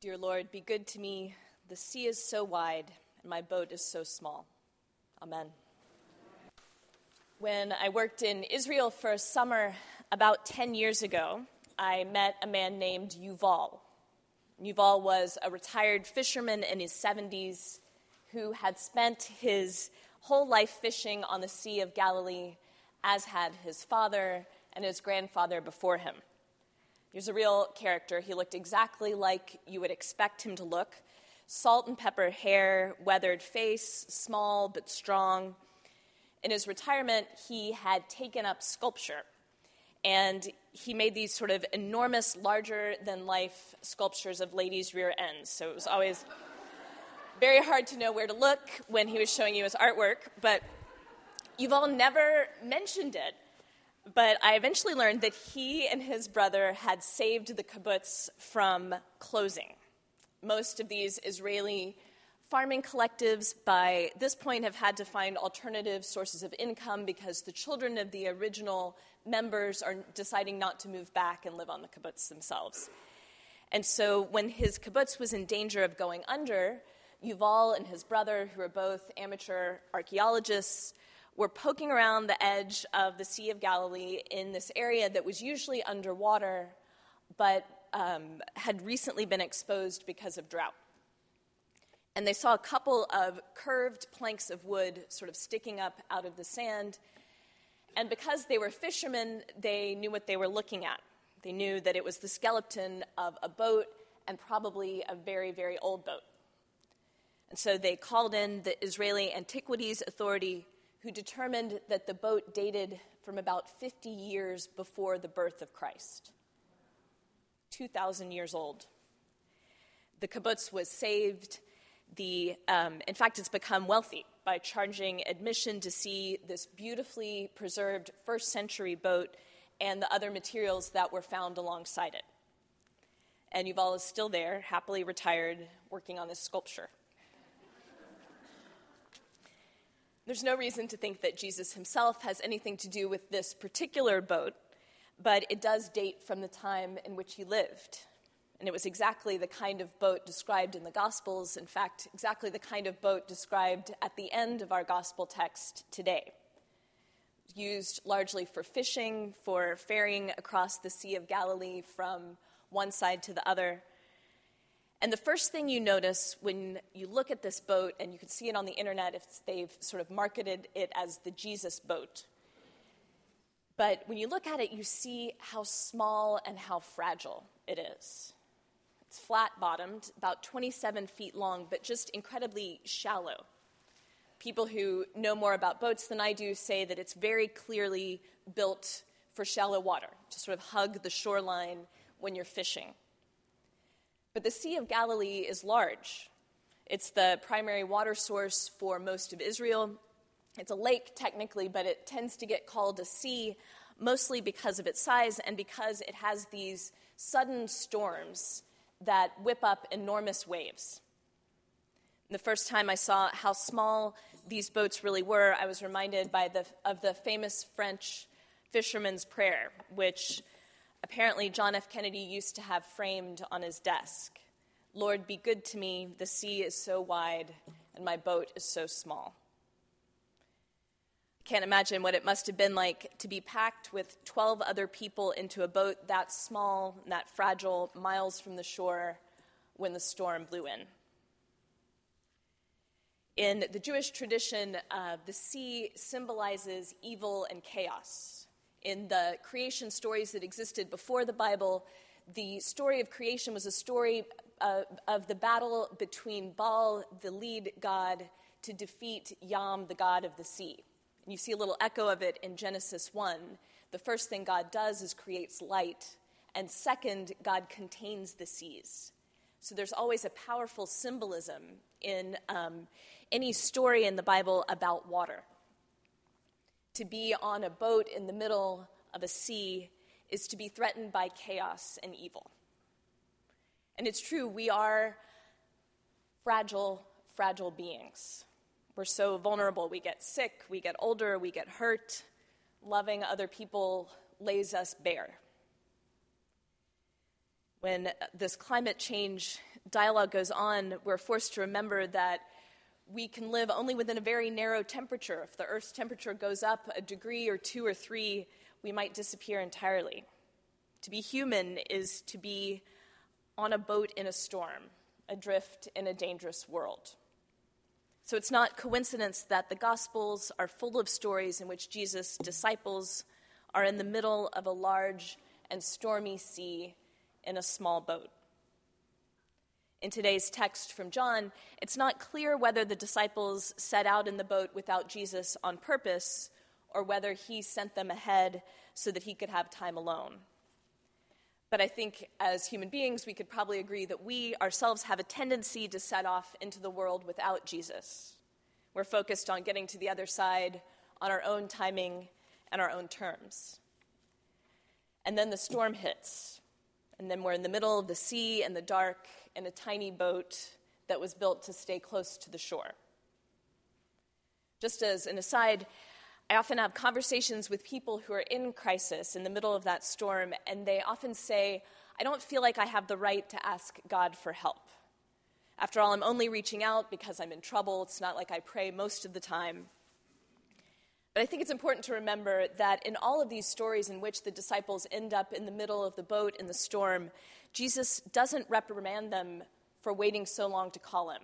Dear Lord, be good to me. The sea is so wide, and my boat is so small. Amen. When I worked in Israel for a summer about 10 years ago, I met a man named Yuval. Yuval was a retired fisherman in his 70s who had spent his whole life fishing on the Sea of Galilee, as had his father and his grandfather before him. He was a real character. He looked exactly like you would expect him to look salt and pepper hair, weathered face, small but strong. In his retirement, he had taken up sculpture. And he made these sort of enormous, larger than life sculptures of ladies' rear ends. So it was always very hard to know where to look when he was showing you his artwork. But Yuval never mentioned it. But I eventually learned that he and his brother had saved the kibbutz from closing. Most of these Israeli farming collectives by this point have had to find alternative sources of income because the children of the original members are deciding not to move back and live on the kibbutz themselves. And so when his kibbutz was in danger of going under, Yuval and his brother, who are both amateur archaeologists, were poking around the edge of the Sea of Galilee in this area that was usually underwater, but um, had recently been exposed because of drought. And they saw a couple of curved planks of wood sort of sticking up out of the sand. And because they were fishermen, they knew what they were looking at. They knew that it was the skeleton of a boat and probably a very, very old boat. And so they called in the Israeli Antiquities Authority who determined that the boat dated from about 50 years before the birth of Christ. 2,000 years old. The kibbutz was saved. The, um, in fact, it's become wealthy by charging admission to see this beautifully preserved first century boat and the other materials that were found alongside it. And Yuval is still there, happily retired, working on this sculpture. There's no reason to think that Jesus himself has anything to do with this particular boat, but it does date from the time in which he lived. And it was exactly the kind of boat described in the Gospels, in fact, exactly the kind of boat described at the end of our Gospel text today. Used largely for fishing, for ferrying across the Sea of Galilee from one side to the other. And the first thing you notice when you look at this boat, and you can see it on the internet if they've sort of marketed it as the Jesus boat. But when you look at it, you see how small and how fragile it is. It's flat bottomed, about 27 feet long, but just incredibly shallow. People who know more about boats than I do say that it's very clearly built for shallow water, to sort of hug the shoreline when you're fishing. But the Sea of Galilee is large. It's the primary water source for most of Israel. It's a lake, technically, but it tends to get called a sea mostly because of its size and because it has these sudden storms that whip up enormous waves. The first time I saw how small these boats really were, I was reminded by the, of the famous French fisherman's prayer, which apparently John F. Kennedy used to have framed on his desk Lord, be good to me. The sea is so wide, and my boat is so small. I can't imagine what it must have been like to be packed with 12 other people into a boat that small and that fragile, miles from the shore, when the storm blew in. In the Jewish tradition, uh, the sea symbolizes evil and chaos in the creation stories that existed before the Bible, the story of creation was a story uh, of the battle between Baal, the lead god, to defeat Yam, the god of the sea. And you see a little echo of it in Genesis 1. The first thing God does is creates light, and second, God contains the seas. So there's always a powerful symbolism in um, any story in the Bible about water. To be on a boat in the middle of a sea is to be threatened by chaos and evil. And it's true, we are fragile, fragile beings. We're so vulnerable. We get sick, we get older, we get hurt. Loving other people lays us bare. When this climate change dialogue goes on, we're forced to remember that we can live only within a very narrow temperature. If the Earth's temperature goes up a degree or two or three, we might disappear entirely. To be human is to be on a boat in a storm, adrift in a dangerous world. So it's not coincidence that the Gospels are full of stories in which Jesus' disciples are in the middle of a large and stormy sea in a small boat. In today's text from John, it's not clear whether the disciples set out in the boat without Jesus on purpose or whether he sent them ahead so that he could have time alone. But I think as human beings, we could probably agree that we ourselves have a tendency to set off into the world without Jesus. We're focused on getting to the other side on our own timing and our own terms. And then the storm hits. And then we're in the middle of the sea and the dark in a tiny boat that was built to stay close to the shore. Just as an aside, I often have conversations with people who are in crisis in the middle of that storm, and they often say, I don't feel like I have the right to ask God for help. After all, I'm only reaching out because I'm in trouble. It's not like I pray most of the time. But I think it's important to remember that in all of these stories in which the disciples end up in the middle of the boat in the storm, Jesus doesn't reprimand them for waiting so long to call him.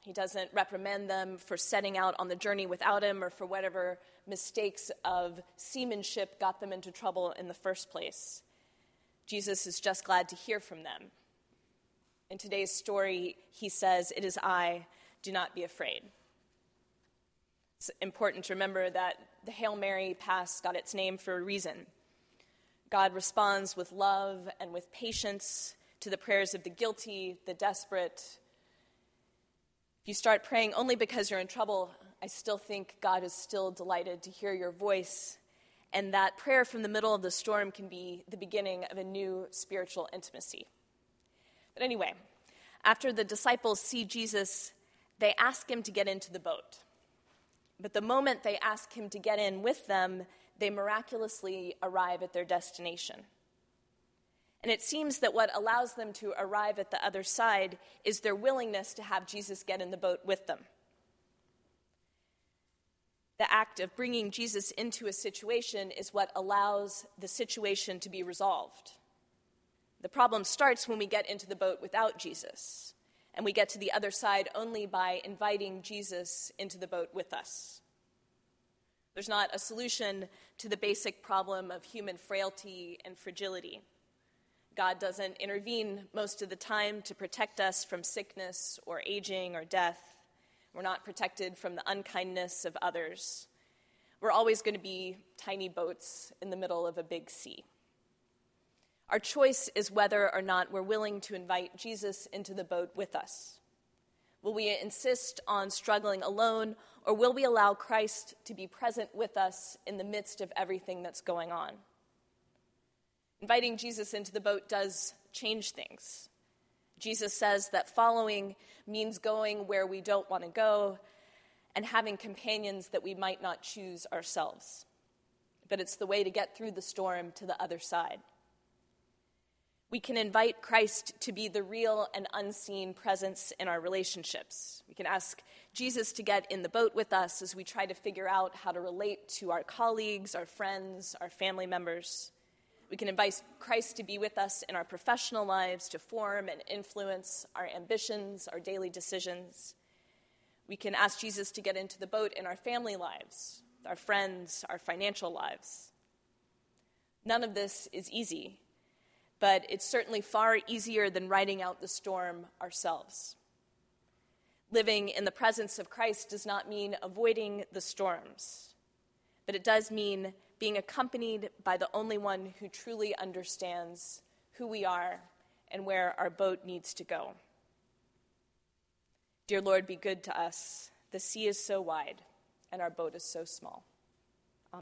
He doesn't reprimand them for setting out on the journey without him or for whatever mistakes of seamanship got them into trouble in the first place. Jesus is just glad to hear from them. In today's story, he says, It is I, do not be afraid. It's important to remember that the Hail Mary pass got its name for a reason. God responds with love and with patience to the prayers of the guilty, the desperate, If you start praying only because you're in trouble, I still think God is still delighted to hear your voice. And that prayer from the middle of the storm can be the beginning of a new spiritual intimacy. But anyway, after the disciples see Jesus, they ask him to get into the boat. But the moment they ask him to get in with them, they miraculously arrive at their destination. And it seems that what allows them to arrive at the other side is their willingness to have Jesus get in the boat with them. The act of bringing Jesus into a situation is what allows the situation to be resolved. The problem starts when we get into the boat without Jesus, and we get to the other side only by inviting Jesus into the boat with us. There's not a solution to the basic problem of human frailty and fragility. God doesn't intervene most of the time to protect us from sickness or aging or death. We're not protected from the unkindness of others. We're always going to be tiny boats in the middle of a big sea. Our choice is whether or not we're willing to invite Jesus into the boat with us. Will we insist on struggling alone, or will we allow Christ to be present with us in the midst of everything that's going on? Inviting Jesus into the boat does change things. Jesus says that following means going where we don't want to go and having companions that we might not choose ourselves. But it's the way to get through the storm to the other side. We can invite Christ to be the real and unseen presence in our relationships. We can ask Jesus to get in the boat with us as we try to figure out how to relate to our colleagues, our friends, our family members. We can invite Christ to be with us in our professional lives, to form and influence our ambitions, our daily decisions. We can ask Jesus to get into the boat in our family lives, our friends, our financial lives. None of this is easy, but it's certainly far easier than riding out the storm ourselves. Living in the presence of Christ does not mean avoiding the storms, but it does mean being accompanied by the only one who truly understands who we are and where our boat needs to go. Dear Lord, be good to us. The sea is so wide, and our boat is so small.